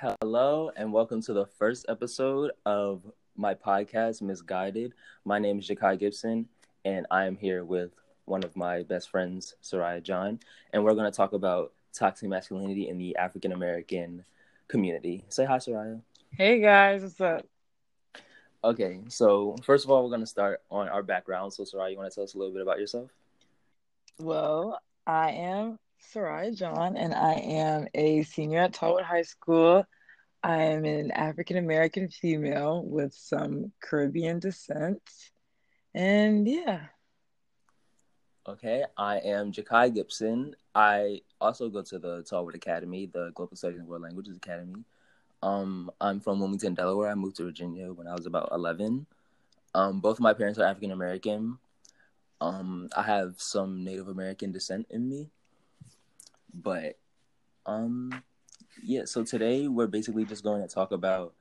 Hello, and welcome to the first episode of my podcast, Misguided. My name is Jakai Gibson, and I am here with one of my best friends, Soraya John, and we're going to talk about toxic masculinity in the African American community. Say hi, Soraya. Hey guys, what's up? Okay, so first of all, we're going to start on our background. So, Soraya, you want to tell us a little bit about yourself? Well, I am Soraya John, and I am a senior at Tallwood High School. I am an African American female with some Caribbean descent. And yeah. Okay, I am Jakai Gibson. I also go to the Tallwood Academy, the Global Studies and World Languages Academy. Um, I'm from Wilmington, Delaware. I moved to Virginia when I was about 11. Um, both of my parents are African American. Um, I have some Native American descent in me, but um, yeah. So today we're basically just going to talk about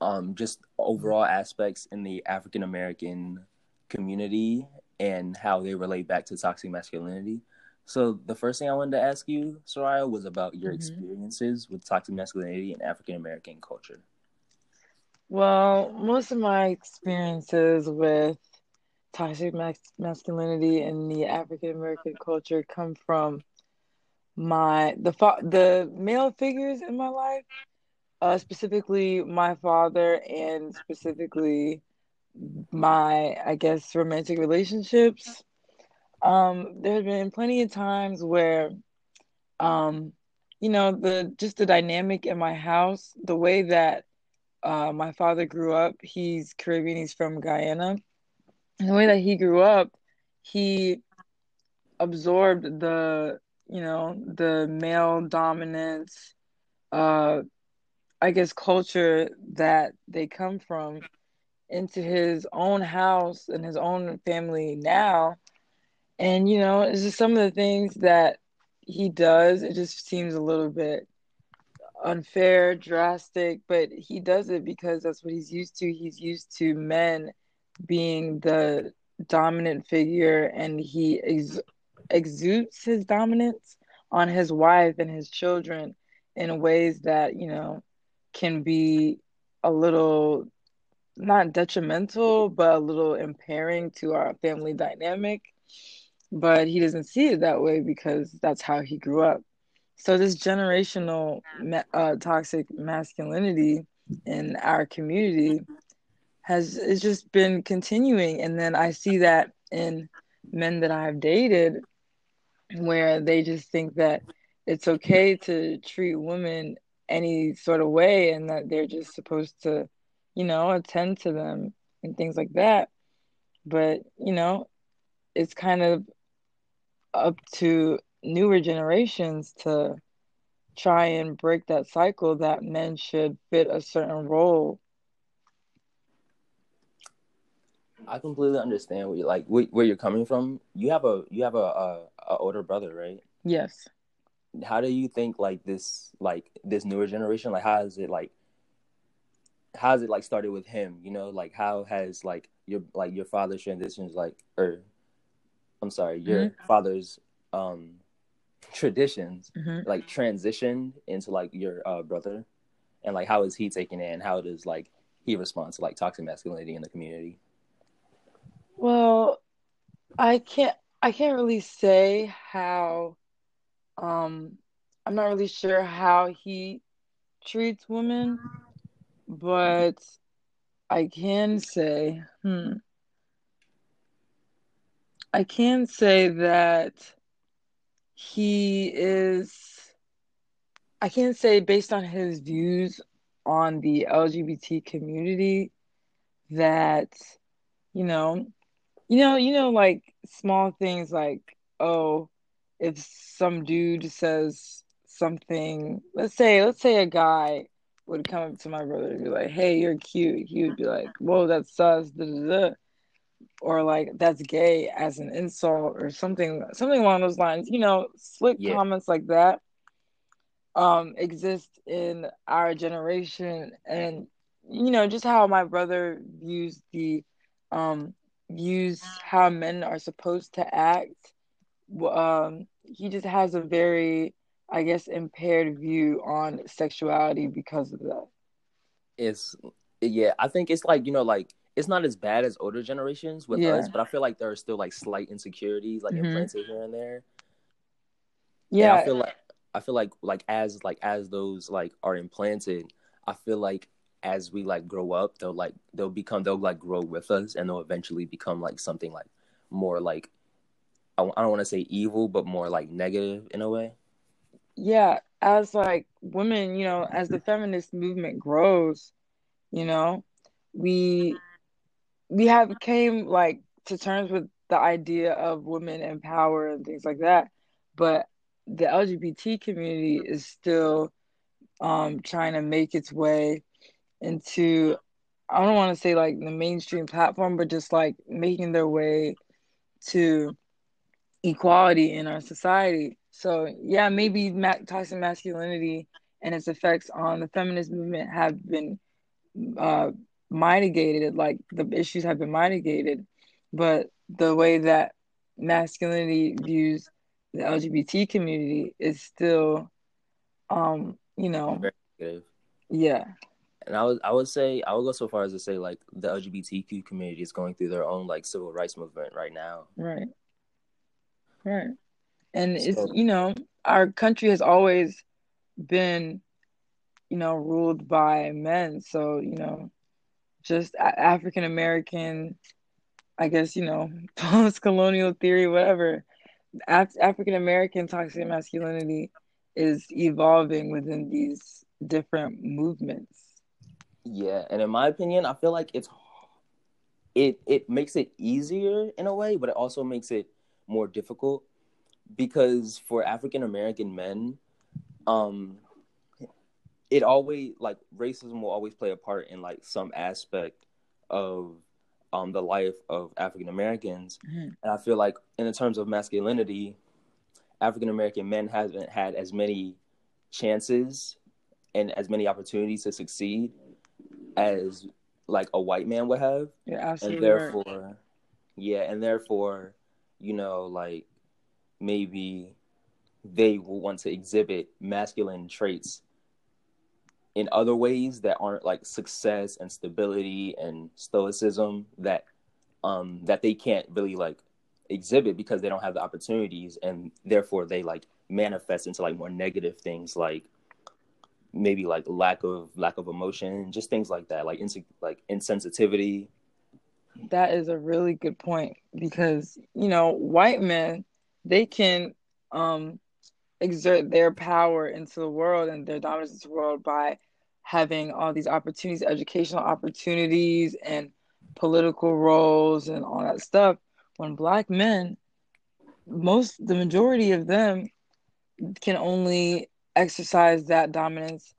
um just overall aspects in the African American community and how they relate back to toxic masculinity. So the first thing I wanted to ask you, Soraya, was about your mm-hmm. experiences with toxic masculinity and African American culture. Well, most of my experiences with toxic mas- masculinity in the African American culture come from my the fa- the male figures in my life, uh, specifically my father and specifically my I guess romantic relationships. Um, there have been plenty of times where, um, you know, the just the dynamic in my house, the way that uh, my father grew up. He's Caribbean. He's from Guyana the way that he grew up, he absorbed the you know the male dominance uh i guess culture that they come from into his own house and his own family now. And you know it's just some of the things that he does it just seems a little bit unfair drastic but he does it because that's what he's used to. He's used to men being the dominant figure and he ex- exudes his dominance on his wife and his children in ways that you know can be a little not detrimental but a little impairing to our family dynamic. But he doesn't see it that way because that's how he grew up. So this generational uh, toxic masculinity in our community has it's just been continuing. And then i see that in men that i've dated where they just think that it's okay to treat women any sort of way and that they're just supposed to you know attend to them and things like that. But you know it's kind of up to newer generations to try and break that cycle that men should fit a certain role I completely understand what you like where you're coming from. You have a you have a, a, a older brother, right? Yes. How do you think like this like this newer generation like how is it like how has it like started with him? You know, like how has like your like your father's transitions like or I'm sorry, your mm-hmm. father's um traditions mm-hmm. like transitioned into like your uh, brother and like how is he taking it and how does like he respond to like toxic masculinity in the community? Well, I can't I can't really say how um I'm not really sure how he treats women, but I can say, hmm. I can say that he is I can't say based on his views on the LGBT community that you know you know, you know, like small things like, oh, if some dude says something, let's say, let's say a guy would come up to my brother and be like, "Hey, you're cute." He would be like, "Whoa, that's sus," da, da, da. or like, "That's gay" as an insult or something, something along those lines. You know, slick yeah. comments like that um exist in our generation, and you know, just how my brother views the um views how men are supposed to act. Um, he just has a very I guess, impaired view on sexuality because of that. It's yeah, I think it's like you know, like it's not as bad as older generations with Yeah. us, but I feel like there are still like slight insecurities like Mhm. implanted here and there. Yeah, And I feel like I feel like like as like as those like are implanted, I feel like as we like grow up, they'll like they'll become they'll like grow with us and they'll eventually become like something like more like I, I don't want to say evil, but more like negative in a way. yeah, as like women, you know, as the feminist movement grows, you know, we we have came like to terms with the idea of women in power and things like that, but the LGBT community is still um trying to make its way into I don't want to say like the mainstream platform, but just like making their way to equality in our society. So yeah, maybe ma- toxic masculinity and its effects on the feminist movement have been uh, mitigated, like the issues have been mitigated, but the way that masculinity views the LGBT community is still, um, you know, yeah, And I would I would say I would go so far as to say like the LGBTQ community is going through their own like civil rights movement right now. right, right. And it's, you know, our country has always been, you know, ruled by men. So, you know, just African American, I guess, you know, post colonial theory, whatever. Af- African American toxic masculinity is evolving within these different movements. Yeah, and in my opinion, I feel like it's it it makes it easier in a way, but it also makes it more difficult because for African American men, um it always like racism will always play a part in like some aspect of um the life of African Americans. Mhm. And I feel like in terms of masculinity, African American men haven't had as many chances and as many opportunities to succeed as like a white man would have and absolutely right. therefore yeah and therefore you know like maybe they will want to exhibit masculine traits in other ways that aren't like success and stability and stoicism that um that they can't really like exhibit because they don't have the opportunities and therefore they like manifest into like more negative things like maybe like lack of lack of emotion just things like that like like insensitivity That is a really good point because, you know, white men, they can um exert their power into the world and their dominance into the world by having all these opportunities, educational opportunities and political roles and all that stuff. When black men, most the majority of them can only exercise that dominance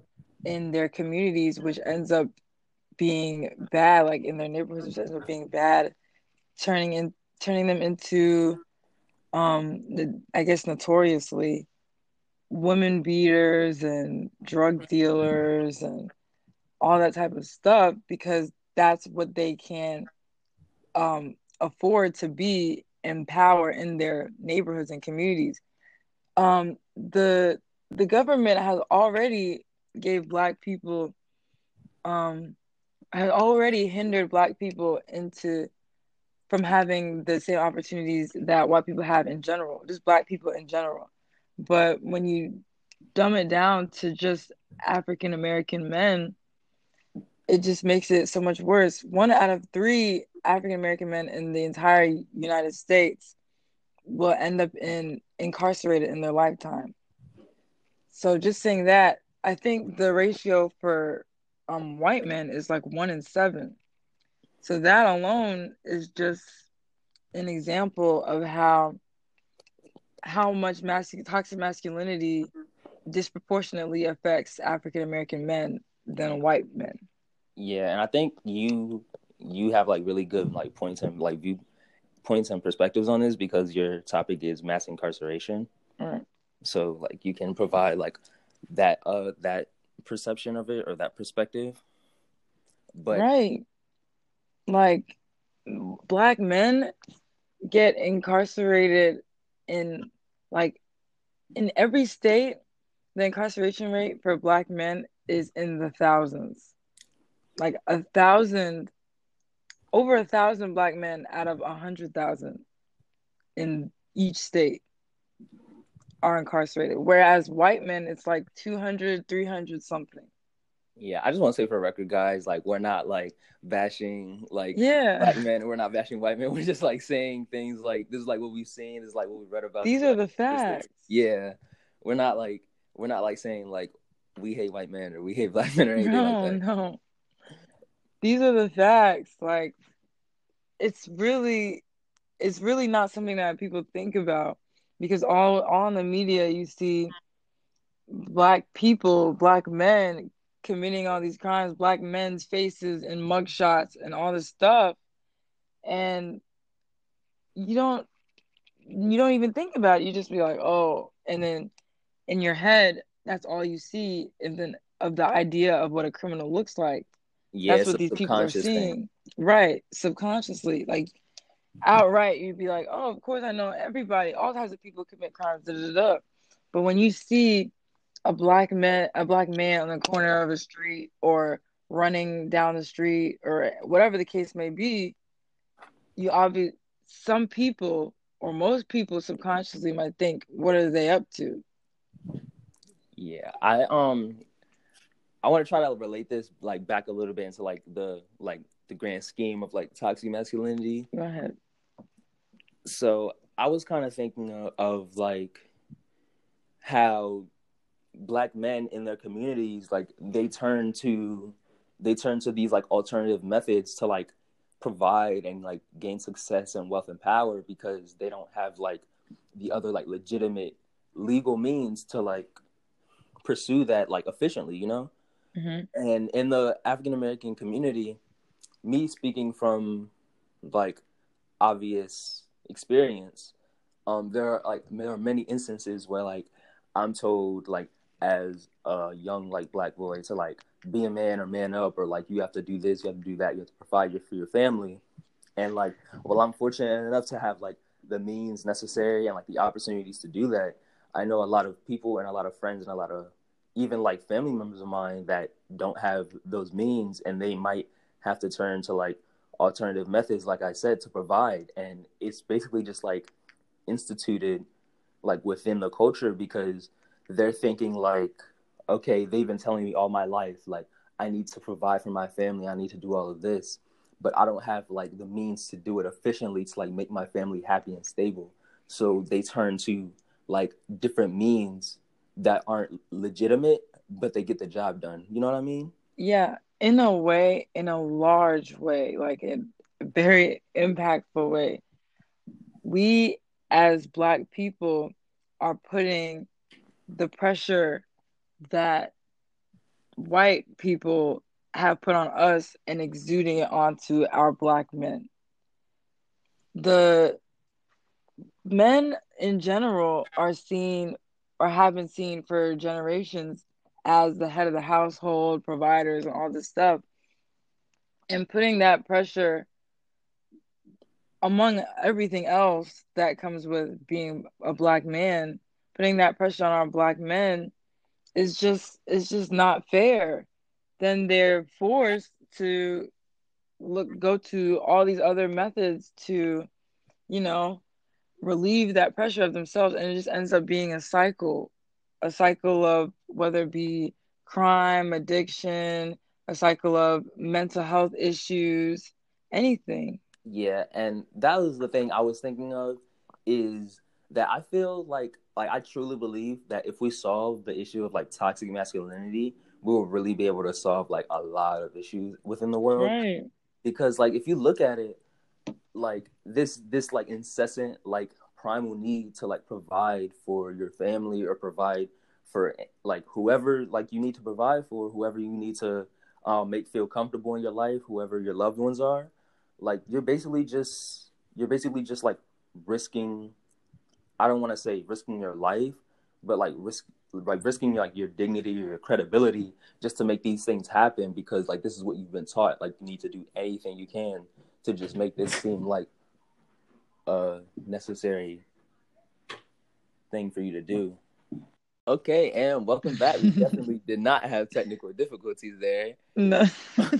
in their communities, which ends up being bad, like in their neighborhoods, which ends up being bad, turning in turning them into um the, I guess notoriously women beaters and drug dealers and all that type of stuff because that's what they can um afford to be in power in their neighborhoods and communities. Um the the government has already gave black people um has already hindered black people into from having the same opportunities that white people have in general, just black people in general. But when you dumb it down to just African American men, it just makes it so much worse. One out of three African American men in the entire United States will end up in incarcerated in their lifetime. So just saying that, I think the ratio for um white men is like one in seven. So that alone is just an example of how how much masc- toxic masculinity disproportionately affects African American men than white men. yeah and i think you you have like really good like points and like view points and perspectives on this because your topic is mass incarceration Right. So like you can provide like that uh that perception of it or that perspective but right. Like black men get incarcerated in like in every state the incarceration rate for black men is in the thousands. Like a thousand, over a thousand black men out of a hundred thousand in each state are incarcerated. Whereas white men, it's like 200, 300 something. Yeah, I just want to say for record, guys, like we're not like bashing like yeah black men. We're not bashing white men. We're just like saying things like this is like what we've seen. This is like what we read about. These are the facts. Yeah, we're not like we're not like saying like we hate white men or we hate black men or anything no, like that. No, these are the facts. Like it's really it's really not something that people think about because all, in the media you see black people, black men committing all these crimes, black men's faces and mugshots and all this stuff. And you don't you don't even think about it. You just be like, oh, and then in your head, that's all you see, and then of the idea of what a criminal looks like. Yeah, that's what these people are seeing. Thing. Right. Subconsciously. Like outright, you'd be like, oh, of course I know everybody, all types of people commit crimes, da, da, da. But when you see a black man a black man on the corner of a street or running down the street or whatever the case may be, you obviously some people or most people subconsciously might think, what are they up to? Yeah, I um, I want to try to relate this like back a little bit into like the like the grand scheme of like toxic masculinity. Go ahead. So I was kind of thinking of, of like how black men in their communities like they turn to they turn to these like alternative methods to like provide and like gain success and wealth and power because they don't have like the other like legitimate legal means to like pursue that like efficiently you know mm-hmm. and in the african american community me speaking from like obvious experience um there are like there are many instances where like i'm told like as a young like black boy to like be a man or man up or like you have to do this, you have to do that, you have to provide for your family. And like, well, I'm fortunate enough to have like the means necessary and like the opportunities to do that. I know a lot of people and a lot of friends and a lot of even like family members of mine that don't have those means and they might have to turn to like alternative methods, like I said, to provide. And it's basically just like instituted like within the culture because they're thinking like, okay, they've been telling me all my life, like, I need to provide for my family, I need to do all of this, but I don't have like the means to do it efficiently to like make my family happy and stable. So they turn to like different means that aren't legitimate, but they get the job done. You know what I mean? Yeah, in a way, in a large way, like in a very impactful way. We as Black people are putting the pressure that white people have put on us and exuding it onto our black men. The men in general are seen or have been seen for generations as the head of the household, providers, and all this stuff. And putting that pressure among everything else that comes with being a black man putting that pressure on our black men is just it's just not fair. Then they're forced to look go to all these other methods to, you know, relieve that pressure of themselves and it just ends up being a cycle. A cycle of whether it be crime, addiction, a cycle of mental health issues, anything. Yeah, and that was the thing I was thinking of is that I feel like like I truly believe that if we solve the issue of like toxic masculinity, we will really be able to solve like a lot of issues within the world. Right. Because like if you look at it, like this this like incessant like primal need to like provide for your family or provide for like whoever like you need to provide for, whoever you need to um, make feel comfortable in your life, whoever your loved ones are, like you're basically just you're basically just like risking I don't want to say risking your life, but like risk like risking like your dignity your credibility just to make these things happen because like this is what you've been taught. Like you need to do anything you can to just make this seem like a necessary thing for you to do. Okay, and welcome back. We definitely did not have technical difficulties there. No.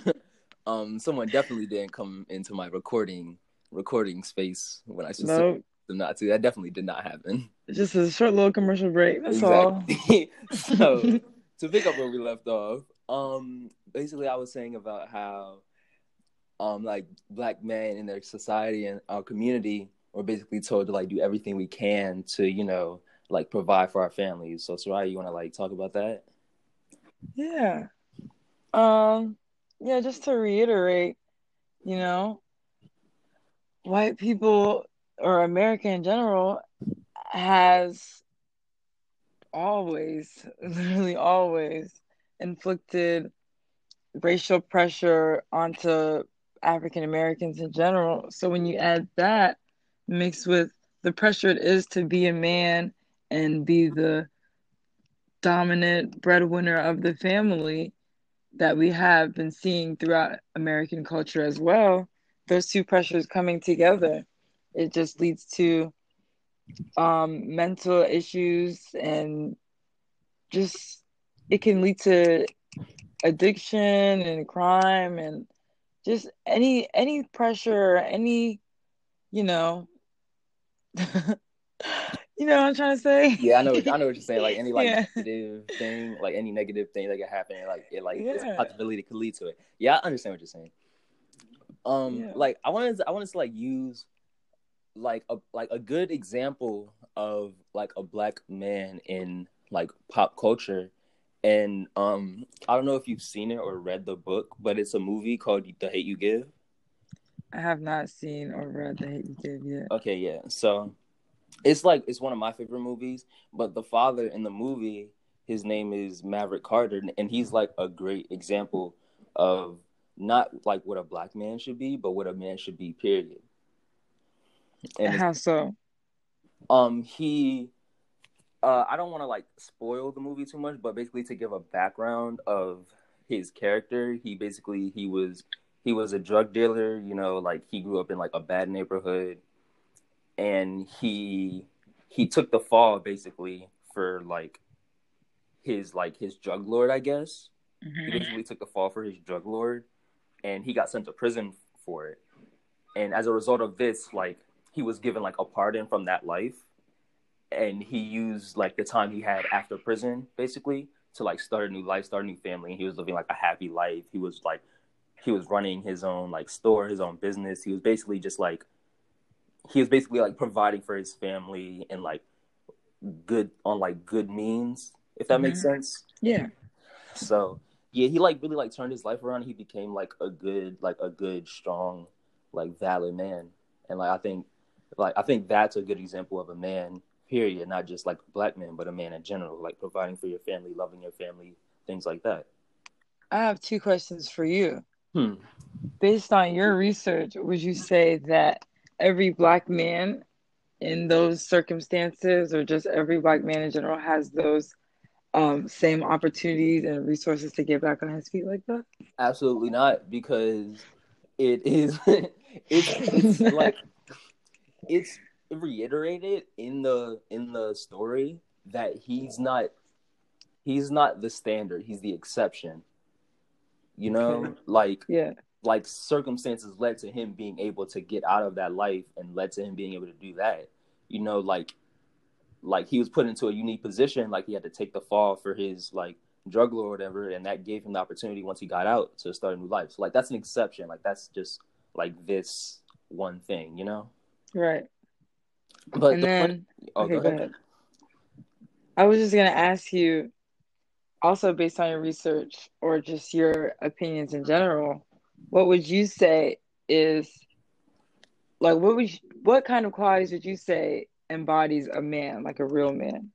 um, someone definitely didn't come into my recording recording space when I no. them not to. That definitely did not happen. Just a short little commercial break. That's exactly. all. so to pick up where we left off, um, basically I was saying about how um like black men in their society and our community were basically told to like do everything we can to, you know, like provide for our families. So Soraya, you wanna like talk about that? Yeah. Um yeah, just to reiterate, you know, white people or America in general has always, literally always, inflicted racial pressure onto African Americans in general. So when you add that mixed with the pressure it is to be a man and be the dominant breadwinner of the family that we have been seeing throughout American culture as well, those two pressures coming together, it just leads to um, mental issues and just it can lead to addiction and crime and just any any pressure any you know you know what I'm trying to say? Yeah, I know. I know what you're saying. Like any like yeah. negative thing, like any negative thing that could happen, like it like yeah. a possibility could lead to it. Yeah, I understand what you're saying. Um, yeah. like I wanted to, I wanted to like use like a like a good example of like a black man in like pop culture and um i don't know if you've seen it or read the book but it's a movie called the hate you give i have not seen or read the hate you give yet okay yeah so it's like it's one of my favorite movies but the father in the movie his name is maverick carter and he's like a great example of not like what a black man should be but what a man should be period and how so um he uh, I don't want to like spoil the movie too much, but basically to give a background of his character, he basically he was he was a drug dealer. You know, like he grew up in like a bad neighborhood, and he he took the fall basically for like his like his drug lord, I guess. Mm-hmm. He basically took the fall for his drug lord, and he got sent to prison for it. And as a result of this, like he was given like a pardon from that life and he used like the time he had after prison basically to like start a new life, start a new family. And he was living like a happy life. He was like he was running his own like store, his own business. He was basically just like he was basically like providing for his family and like good on like good means, if that mm-hmm. makes sense. Yeah. So yeah, he like really like turned his life around. He became like a good, like a good, strong, like valid man. And like I think like I think that's a good example of a man period, not just like a black man, but a man in general, like providing for your family, loving your family, things like that. I have two questions for you. Hmm. Based on your research, would you say that every black man in those circumstances, or just every black man in general, has those um, same opportunities and resources to get back on his feet like that? Absolutely not, because it is it's, it's like it's reiterated in the in the story that he's not he's not the standard he's the exception you know okay. like yeah like circumstances led to him being able to get out of that life and led to him being able to do that. You know like like he was put into a unique position like he had to take the fall for his like drug lord or whatever and that gave him the opportunity once he got out to start a new life. So like that's an exception. Like that's just like this one thing you know? Right. But and the then, oh, okay, go, ahead. go ahead. I was just gonna ask you, also based on your research or just your opinions in general, what would you say is like what would you, what kind of qualities would you say embodies a man, like a real man?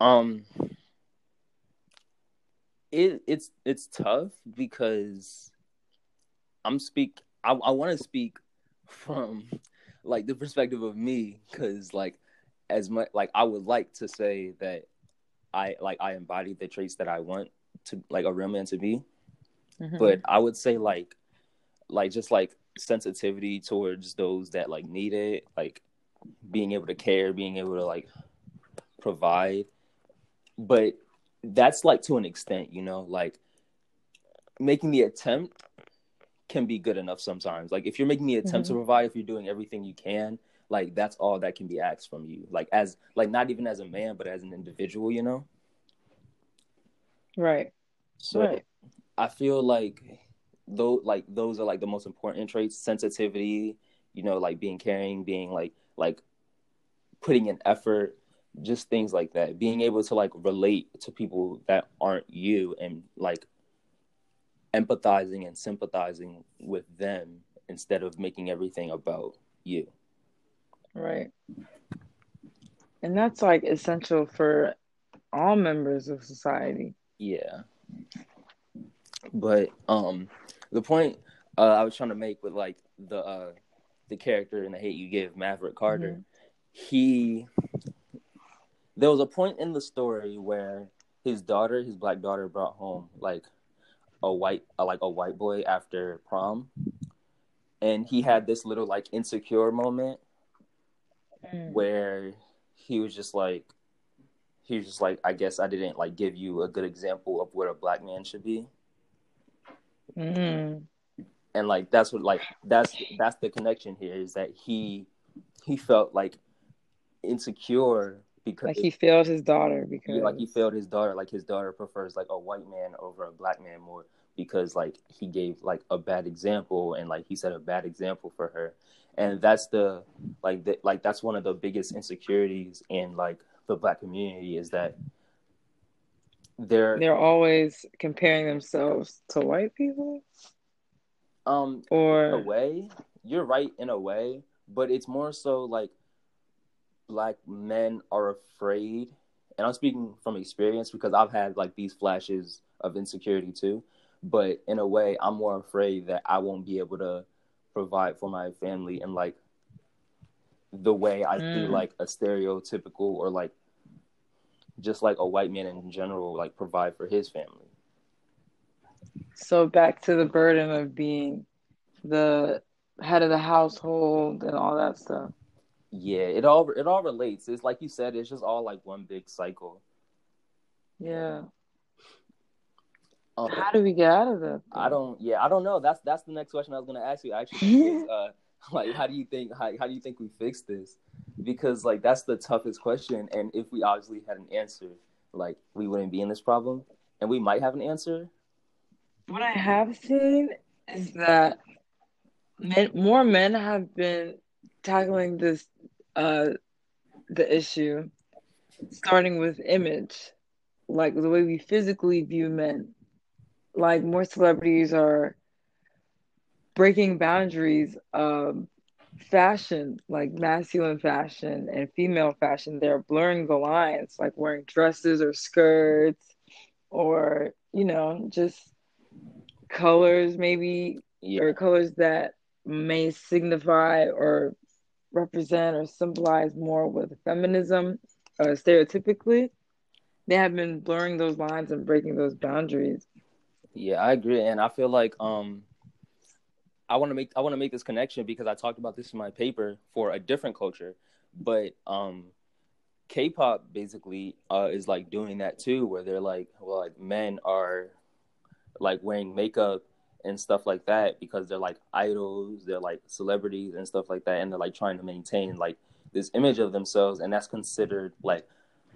Um, it it's it's tough because I'm speak. I I want to speak from like the perspective of me because like as much like I would like to say that I like I embody the traits that I want to like a real man to be, mm-hmm. but I would say like like just like sensitivity towards those that like need it, like being able to care, being able to like provide, but that's like to an extent, you know, like making the attempt can be good enough sometimes. Like if you're making the attempt mm-hmm. to provide, if you're doing everything you can, like that's all that can be asked from you. Like as like not even as a man, but as an individual, you know? Right. So right. I feel like though like those are like the most important traits, sensitivity, you know, like being caring, being like like putting in effort, just things like that. Being able to like relate to people that aren't you and like empathizing and sympathizing with them instead of making everything about you. Right. And that's like essential for all members of society. Yeah. But um the point uh, I was trying to make with like the uh the character in the hate you give, Maverick Carter, mm-hmm. he there was a point in the story where his daughter, his black daughter, brought home like a white, a, like a white boy after prom, and he had this little like insecure moment mm. where he was just like, he was just like, I guess I didn't like give you a good example of what a black man should be. Mm. And like that's what like that's that's the connection here is that he he felt like insecure because like he failed his daughter because like he failed his daughter like his daughter prefers like a white man over a black man more because like he gave like a bad example and like he set a bad example for her and that's the like the, like that's one of the biggest insecurities in like the black community is that they're they're always comparing themselves to white people um or in a way you're right in a way but it's more so like black men are afraid and i'm speaking from experience because i've had like these flashes of insecurity too but in a way i'm more afraid that i won't be able to provide for my family in like the way i mm. see like a stereotypical or like just like a white man in general like provide for his family. So back to the burden of being the head of the household and all that stuff. Yeah it all it all relates. It's like you said it's just all like one big cycle. Yeah. Um, how do we get out of that i don't yeah i don't know. That's that's the next question i was going to ask you actually. Is, uh, like how do you think how, how do you think we fix this? Because like that's the toughest question. And if we obviously had an answer like we wouldn't be in this problem. And we might have an answer. What i have seen is that men, more men have been tackling this uh, the issue, starting with image, like the way we physically view men. Like more celebrities are breaking boundaries of fashion, like masculine fashion and female fashion. They're blurring the lines, like wearing dresses or skirts, or you know, just colors maybe yeah. or colors that may signify or represent or symbolize more with feminism uh, stereotypically, they have been blurring those lines and breaking those boundaries. Yeah, I agree, and I feel like um, I want to make I want to make this connection because I talked about this in my paper for a different culture, but um, K-pop basically uh, is like doing that too, where they're like, well, like men are like wearing makeup and stuff like that because they're like idols, they're like celebrities and stuff like that, and they're like trying to maintain like this image of themselves, and that's considered like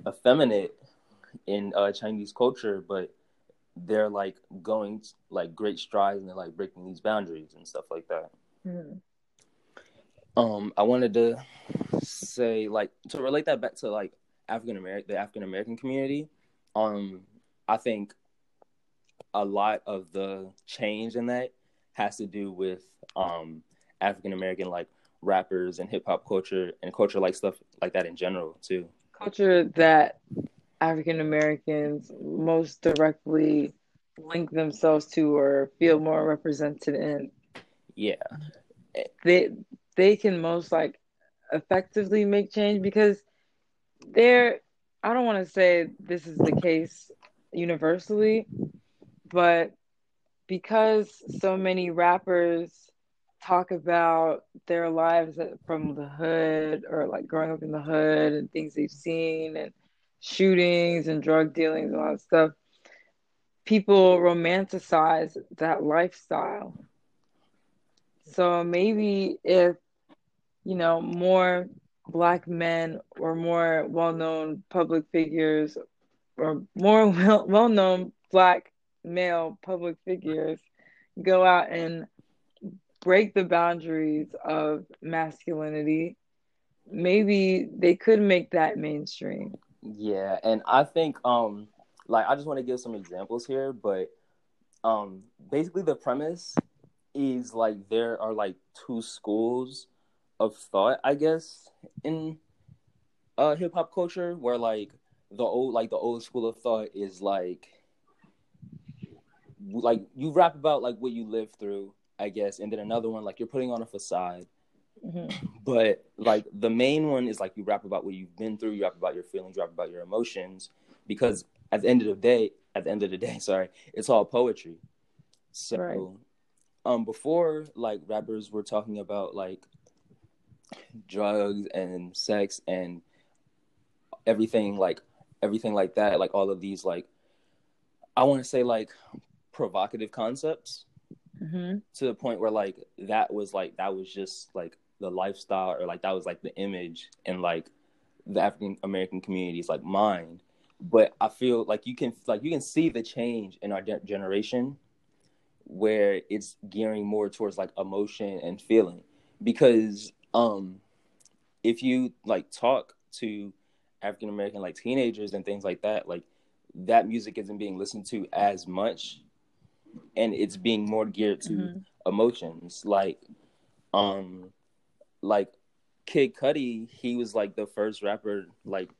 effeminate in uh, Chinese culture, but they're like going like great strides and they're like breaking these boundaries and stuff like that. Mm. Um, I wanted to say like to relate that back to like African American the African American community. Um, I think a lot of the change in that has to do with um, African American like rappers and hip hop culture and culture like stuff like that in general too. Culture that African Americans most directly link themselves to or feel more represented in. Yeah. They they can most like effectively make change because they're I don't want to say this is the case universally, but because so many rappers talk about their lives from the hood or like growing up in the hood and things they've seen and shootings and drug dealings and all that stuff, people romanticize that lifestyle. So maybe if, you know, more black men or more well-known public figures or more well known black male public figures go out and break the boundaries of masculinity, maybe they could make that mainstream. Yeah, and I think um like I just want to give some examples here, but um basically the premise is like there are like two schools of thought, I guess, in uh hip hop culture where like the old like the old school of thought is like like you rap about like what you live through, I guess, and then another one like you're putting on a facade. Mm-hmm. But like the main one is like you rap about what you've been through, you rap about your feelings, you rap about your emotions, because at the end of the day, at the end of the day, sorry, it's all poetry. So, right. um, before like rappers were talking about like drugs and sex and everything like everything like that, like all of these like I want to say like provocative concepts mm-hmm. to the point where like that was like that was just like the lifestyle or like that was like the image and like the African American community's like mine. But I feel like you can like you can see the change in our de- generation where it's gearing more towards like emotion and feeling because um if you like talk to African American like teenagers and things like that, like that music isn't being listened to as much and it's being more geared to mm-hmm. emotions. Like um like Kid Cudi, he was like the first rapper like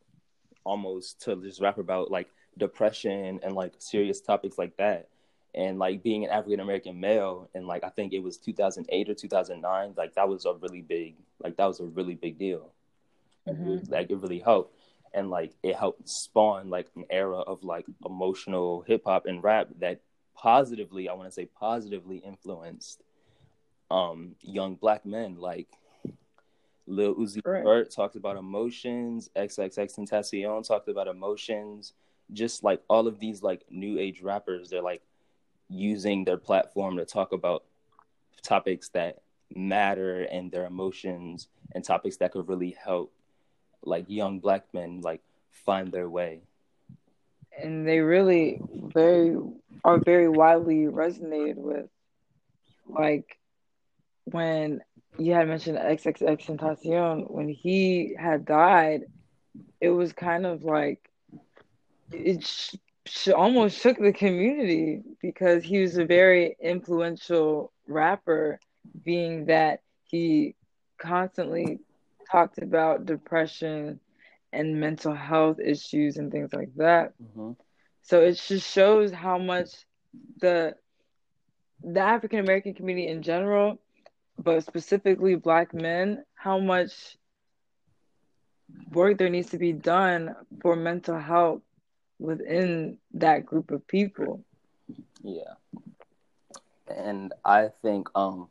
almost to just rap about like depression and like serious topics like that. And like being an African American male and like I think it was 2008 or 2009, like that was a really big like that was a really big deal. Mm-hmm. Like it really helped and like it helped spawn like an era of like emotional hip hop and rap that positively, I want to say positively influenced um young black men like Lil Uzi right. Vert talked about emotions, XXXTentacion talked about emotions, just like all of these like new age rappers, they're like using their platform to talk about topics that matter and their emotions and topics that could really help like young black men like find their way. And they really very are very widely resonated with like when you had mentioned XXXTentacion when he had died it was kind of like it sh- sh- almost shook the community because he was a very influential rapper being that he constantly talked about depression and mental health issues and things like that. Mm-hmm. So it just shows how much the the African American community in general, but specifically black men, how much work there needs to be done for mental health within that group of people. Yeah. And I think um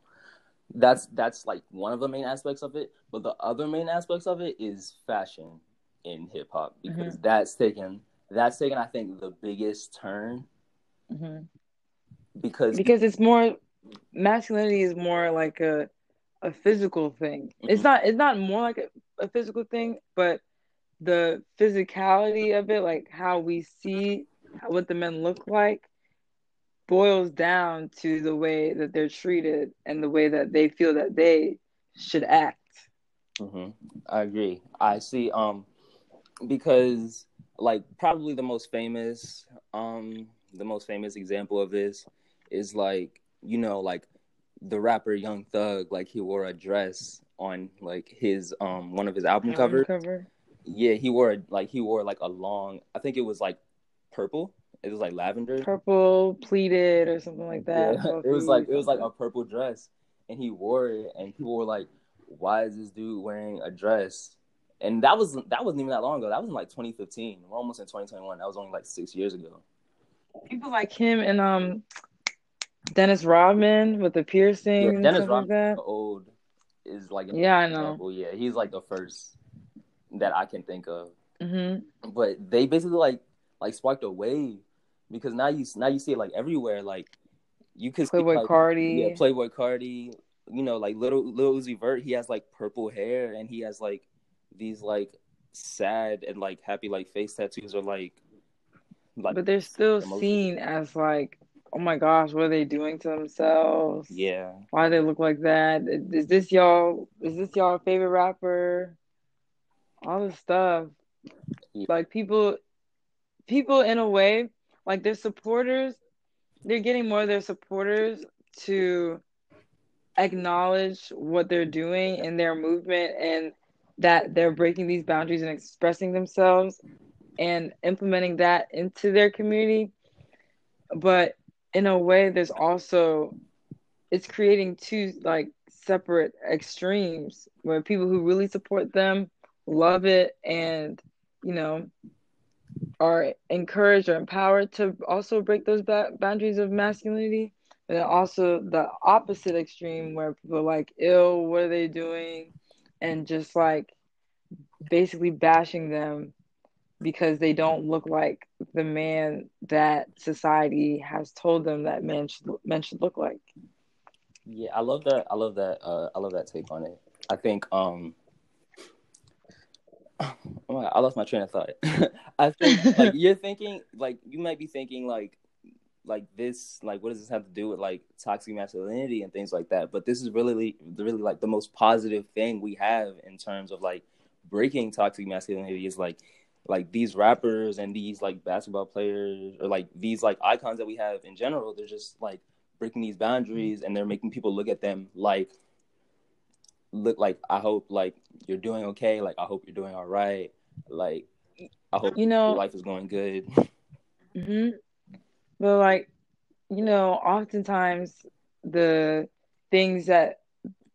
that's that's like one of the main aspects of it, but the other main aspects of it is fashion in hip hop because mm-hmm. that's taken that's taken I think the biggest turn mm-hmm. because because it's more masculinity is more like a a physical thing. Mm-hmm. It's not it's not more like a, a physical thing, but the physicality of it, like how we see what the men look like, boils down to the way that they're treated and the way that they feel that they should act. Mm-hmm. I agree. I see. Um, because like probably the most famous, um, the most famous example of this is like you know like the rapper Young Thug. Like he wore a dress on like his um one of his album, covers. Cover. Yeah, he wore it like he wore like a long. I think it was like purple it was like lavender, purple pleated or something like that. Yeah. it was like it was like a purple dress, and he wore it, and people were like, "Why is this dude wearing a dress?" And that was that wasn't even that long ago. That was in like 2015. We're almost in 2021. That was only like six years ago. People like him and um Dennis Rodman with the piercing. Yeah, Dennis Rodman, like old, is like yeah, I know. Example. Yeah, he's like the first that I can think of Mm-hmm. But they basically like like sparked a wave because now you now you see it like everywhere. Like you could Playboi see, like, Carti. yeah, Playboi Carti. You know, like little Lil Uzi Vert, he has like purple hair and he has like these like sad and like happy like face tattoos or like like but they're still seen as like oh my gosh what are they doing to themselves? Yeah. Why do they look like that? Is this y'all is this y'all favorite rapper? All this stuff. Yeah. like people people in a way like their supporters they're getting more of their supporters to acknowledge what they're doing in their movement and that they're breaking these boundaries and expressing themselves and implementing that into their community. But in a way, there's also it's creating two like separate extremes where people who really support them love it and you know are encouraged or empowered to also break those ba- boundaries of masculinity. And then also the opposite extreme where people are like ill what are they doing? and just like basically bashing them because they don't look like the man that society has told them that men should men should look like. Yeah, I love that. I love that. Uh, I love that take on it. I think. um Oh my God, I lost my train of thought. I think like you're thinking like you might be thinking like like this like what does this have to do with like toxic masculinity and things like that but this is really really like the most positive thing we have in terms of like breaking toxic masculinity is like like these rappers and these like basketball players or like these like icons that we have in general they're just like breaking these boundaries and they're making people look at them like look like i hope like you're doing okay. Like i hope you're doing all right. Like i hope you know life is going good. Mm-hmm. but like you know oftentimes the things that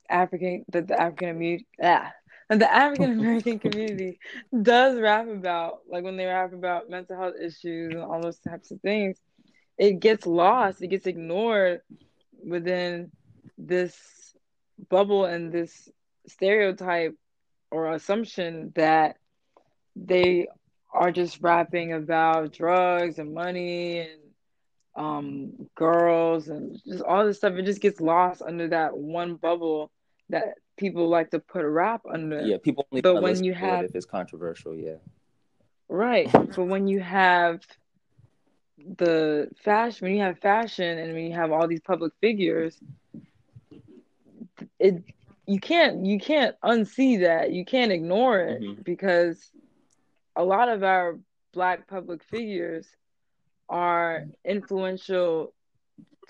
african that the african ah, and the African American community does rap about, like when they rap about mental health issues and all those types of things, it gets lost, it gets ignored within this bubble and this stereotype or assumption that they are just rapping about drugs and money and um, girls and just all this stuff. It just gets lost under that one bubble that people like to put a rap under. Yeah, people only but when you have if it's controversial, yeah. Right. but when you have the fashion when you have fashion and when you have all these public figures it you can't you can't unsee that you can't ignore it mm-hmm. because a lot of our black public figures are influential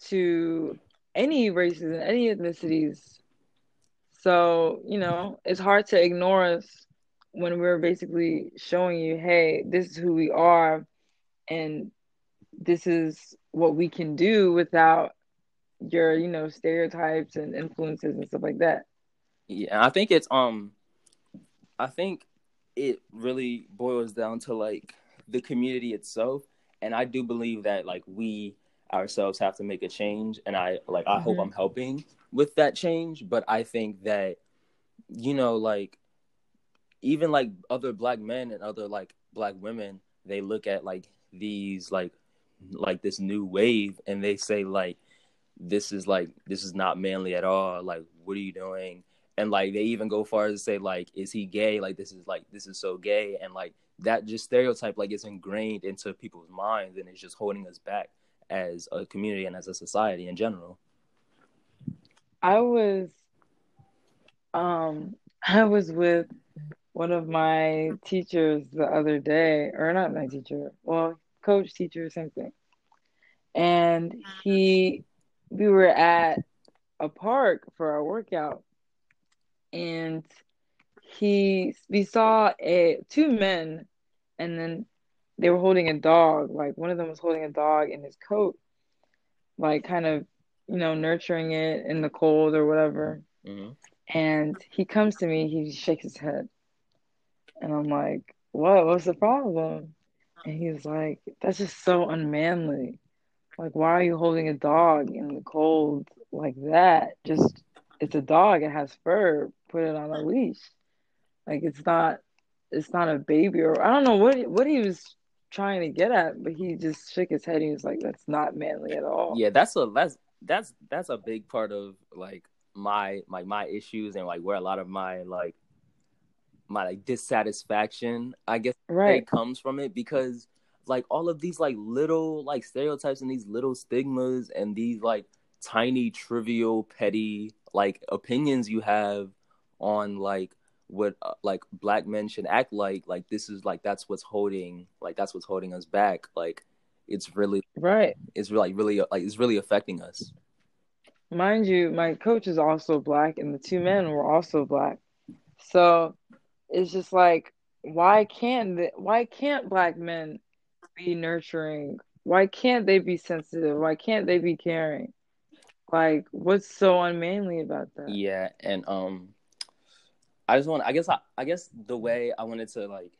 to any races and any ethnicities so, you know, it's hard to ignore us when we're basically showing you, hey, this is who we are and this is what we can do without your, you know, stereotypes and influences and stuff like that. Yeah, I think it's um I think it really boils down to like the community itself and I do believe that like we ourselves have to make a change and I like I mm-hmm. hope I'm helping with that change, but I think that you know like even like other black men and other like black women, they look at like these like like this new wave and they say like this is like this is not manly at all. Like what are you doing? And like they even go far as to say like is he gay? Like this is like this is so gay and like that just stereotype like is ingrained into people's minds and it's just holding us back as a community and as a society in general. I was um I was with one of my teachers the other day, or not my teacher, well, coach, teacher, same thing. And he, we were at a park for our workout, and he, we saw a two men, and then they were holding a dog. Like one of them was holding a dog in his coat, like kind of you know, nurturing it in the cold or whatever. Mm-hmm. And he comes to me, he shakes his head. And I'm like, what? What's the problem? And he's like, that's just so unmanly. Like, why are you holding a dog in the cold like that? Just, it's a dog, it has fur, put it on a leash. Like, it's not, it's not a baby or I don't know what what he was trying to get at, but he just shook his head. and He was like, "That's not manly at all." Yeah, that's a that's that's that's a big part of like my like my issues and like where a lot of my like my like dissatisfaction I guess right comes from it because like all of these like little like stereotypes and these little stigmas and these like tiny trivial petty like opinions you have on like what uh, like black men should act like like this is like that's what's holding like that's what's holding us back like it's really right. it's like really like it's really affecting us. Mind you my coach is also black and the two men were also black. So it's just like why can't the, why can't black men be nurturing? Why can't they be sensitive? Why can't they be caring? Like what's so unmanly about that? Yeah and um I just want. I guess. I, I guess the way I wanted to like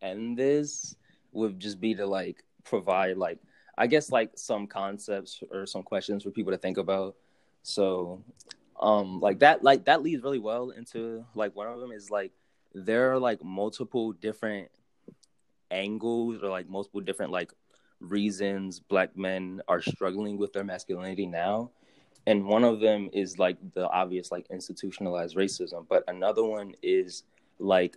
end this would just be to like provide like I guess like some concepts or some questions for people to think about. So, um, like that, like that leads really well into like one of them is like there are like multiple different angles or like multiple different like reasons black men are struggling with their masculinity now and one of them is like the obvious like institutionalized racism but another one is like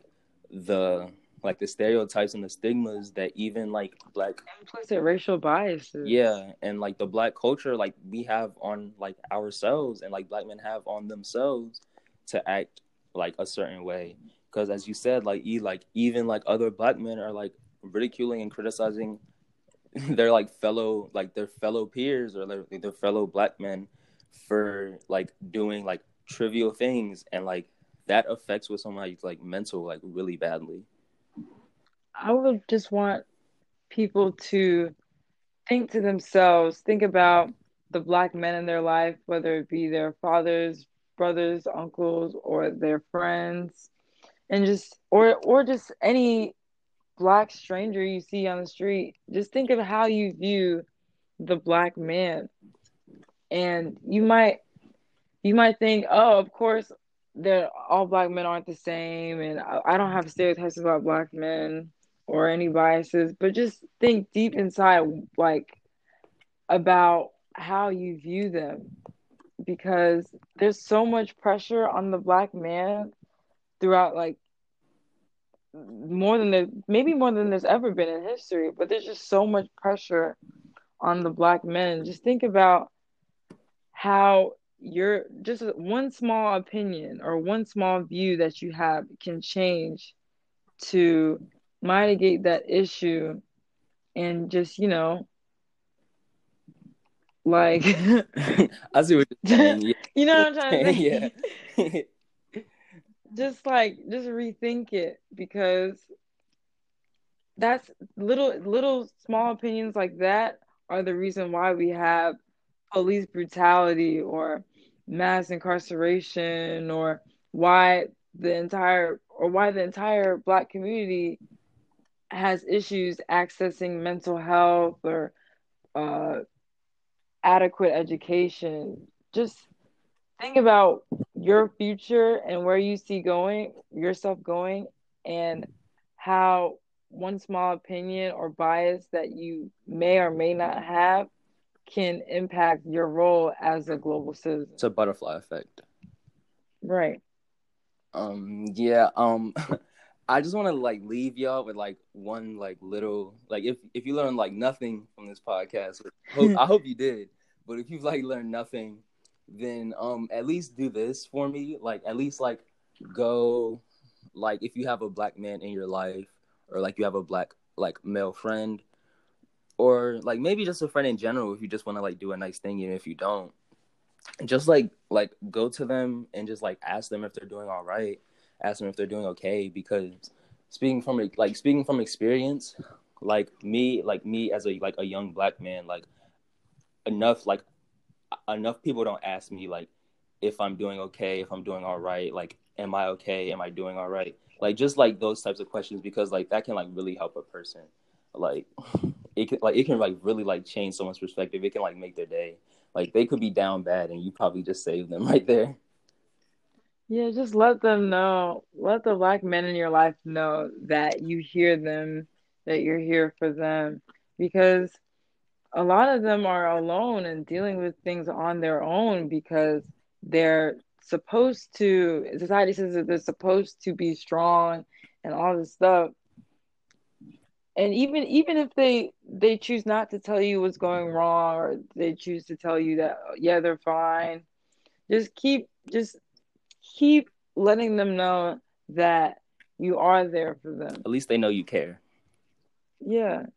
the like the stereotypes and the stigmas that even like black implicit racial biases. Yeah and like the black culture like we have on like ourselves and like black men have on themselves to act like a certain way. Because as you said like e like even like other black men are like ridiculing and criticizing their like fellow like their fellow peers or their, their fellow black men for like doing like trivial things and like that affects with somebody's like mental like really badly. I would just want people to think to themselves, think about the black men in their life, whether it be their fathers, brothers, uncles, or their friends, and just or or just any black stranger you see on the street. Just think of how you view the black man and you might you might think, oh, of course, that all black men aren't the same, and I, I don't have stereotypes about black men or any biases, but just think deep inside, like about how you view them, because there's so much pressure on the black man throughout, like more than there, maybe more than there's ever been in history, but there's just so much pressure on the black men. Just think about how your just one small opinion or one small view that you have can change to mitigate that issue and just you know like I see what you're saying. Yeah. you know what I'm trying to say? yeah. just like just rethink it because that's little little small opinions like that are the reason why we have police brutality or mass incarceration or why the entire or why the entire black community has issues accessing mental health or uh, adequate education. Just think about your future and where you see going yourself going and how one small opinion or bias that you may or may not have can impact your role as a global citizen. It's a butterfly effect. Right. Um yeah, um I just want to like leave y'all with like one like little like if if you learn like nothing from this podcast, hope, I hope you did. But if you've like learned nothing, then um at least do this for me. Like at least like go like if you have a black man in your life or like you have a black like male friend or like maybe just a friend in general if you just want to like do a nice thing even if you don't. Just like like go to them and just like ask them if they're doing all right. Ask them if they're doing okay because speaking from like speaking from experience like me like me as a like a young black man like enough like enough people don't ask me like if i'm doing okay if i'm doing all right like am i okay am i doing all right? Like just like those types of questions because like that can like really help a person. Like it can like it can like really like change someone's perspective. It can like make their day. Like they could be down bad, and you probably just save them right there. Yeah, just let them know. Let the black men in your life know that you hear them, that you're here for them. Because a lot of them are alone and dealing with things on their own because they're supposed to, society says that they're supposed to be strong and all this stuff. And even even if they they choose not to tell you what's going wrong or they choose to tell you that yeah, they're fine, just keep just keep letting them know that you are there for them. At least they know you care. Yeah.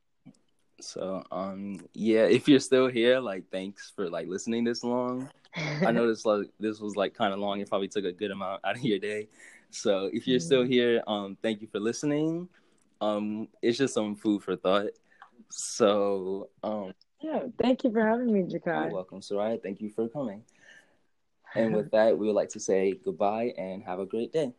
So um yeah, if you're still here, like thanks for like listening this long. I know this like this was like kind of long. It probably took a good amount out of your day. So if you're still mm-hmm. here, um thank you for listening. Um it's just some food for thought. So um yeah, thank you for having me, Jakai. You're welcome, Soraya. Thank you for coming. And with that, we would like to say goodbye and have a great day.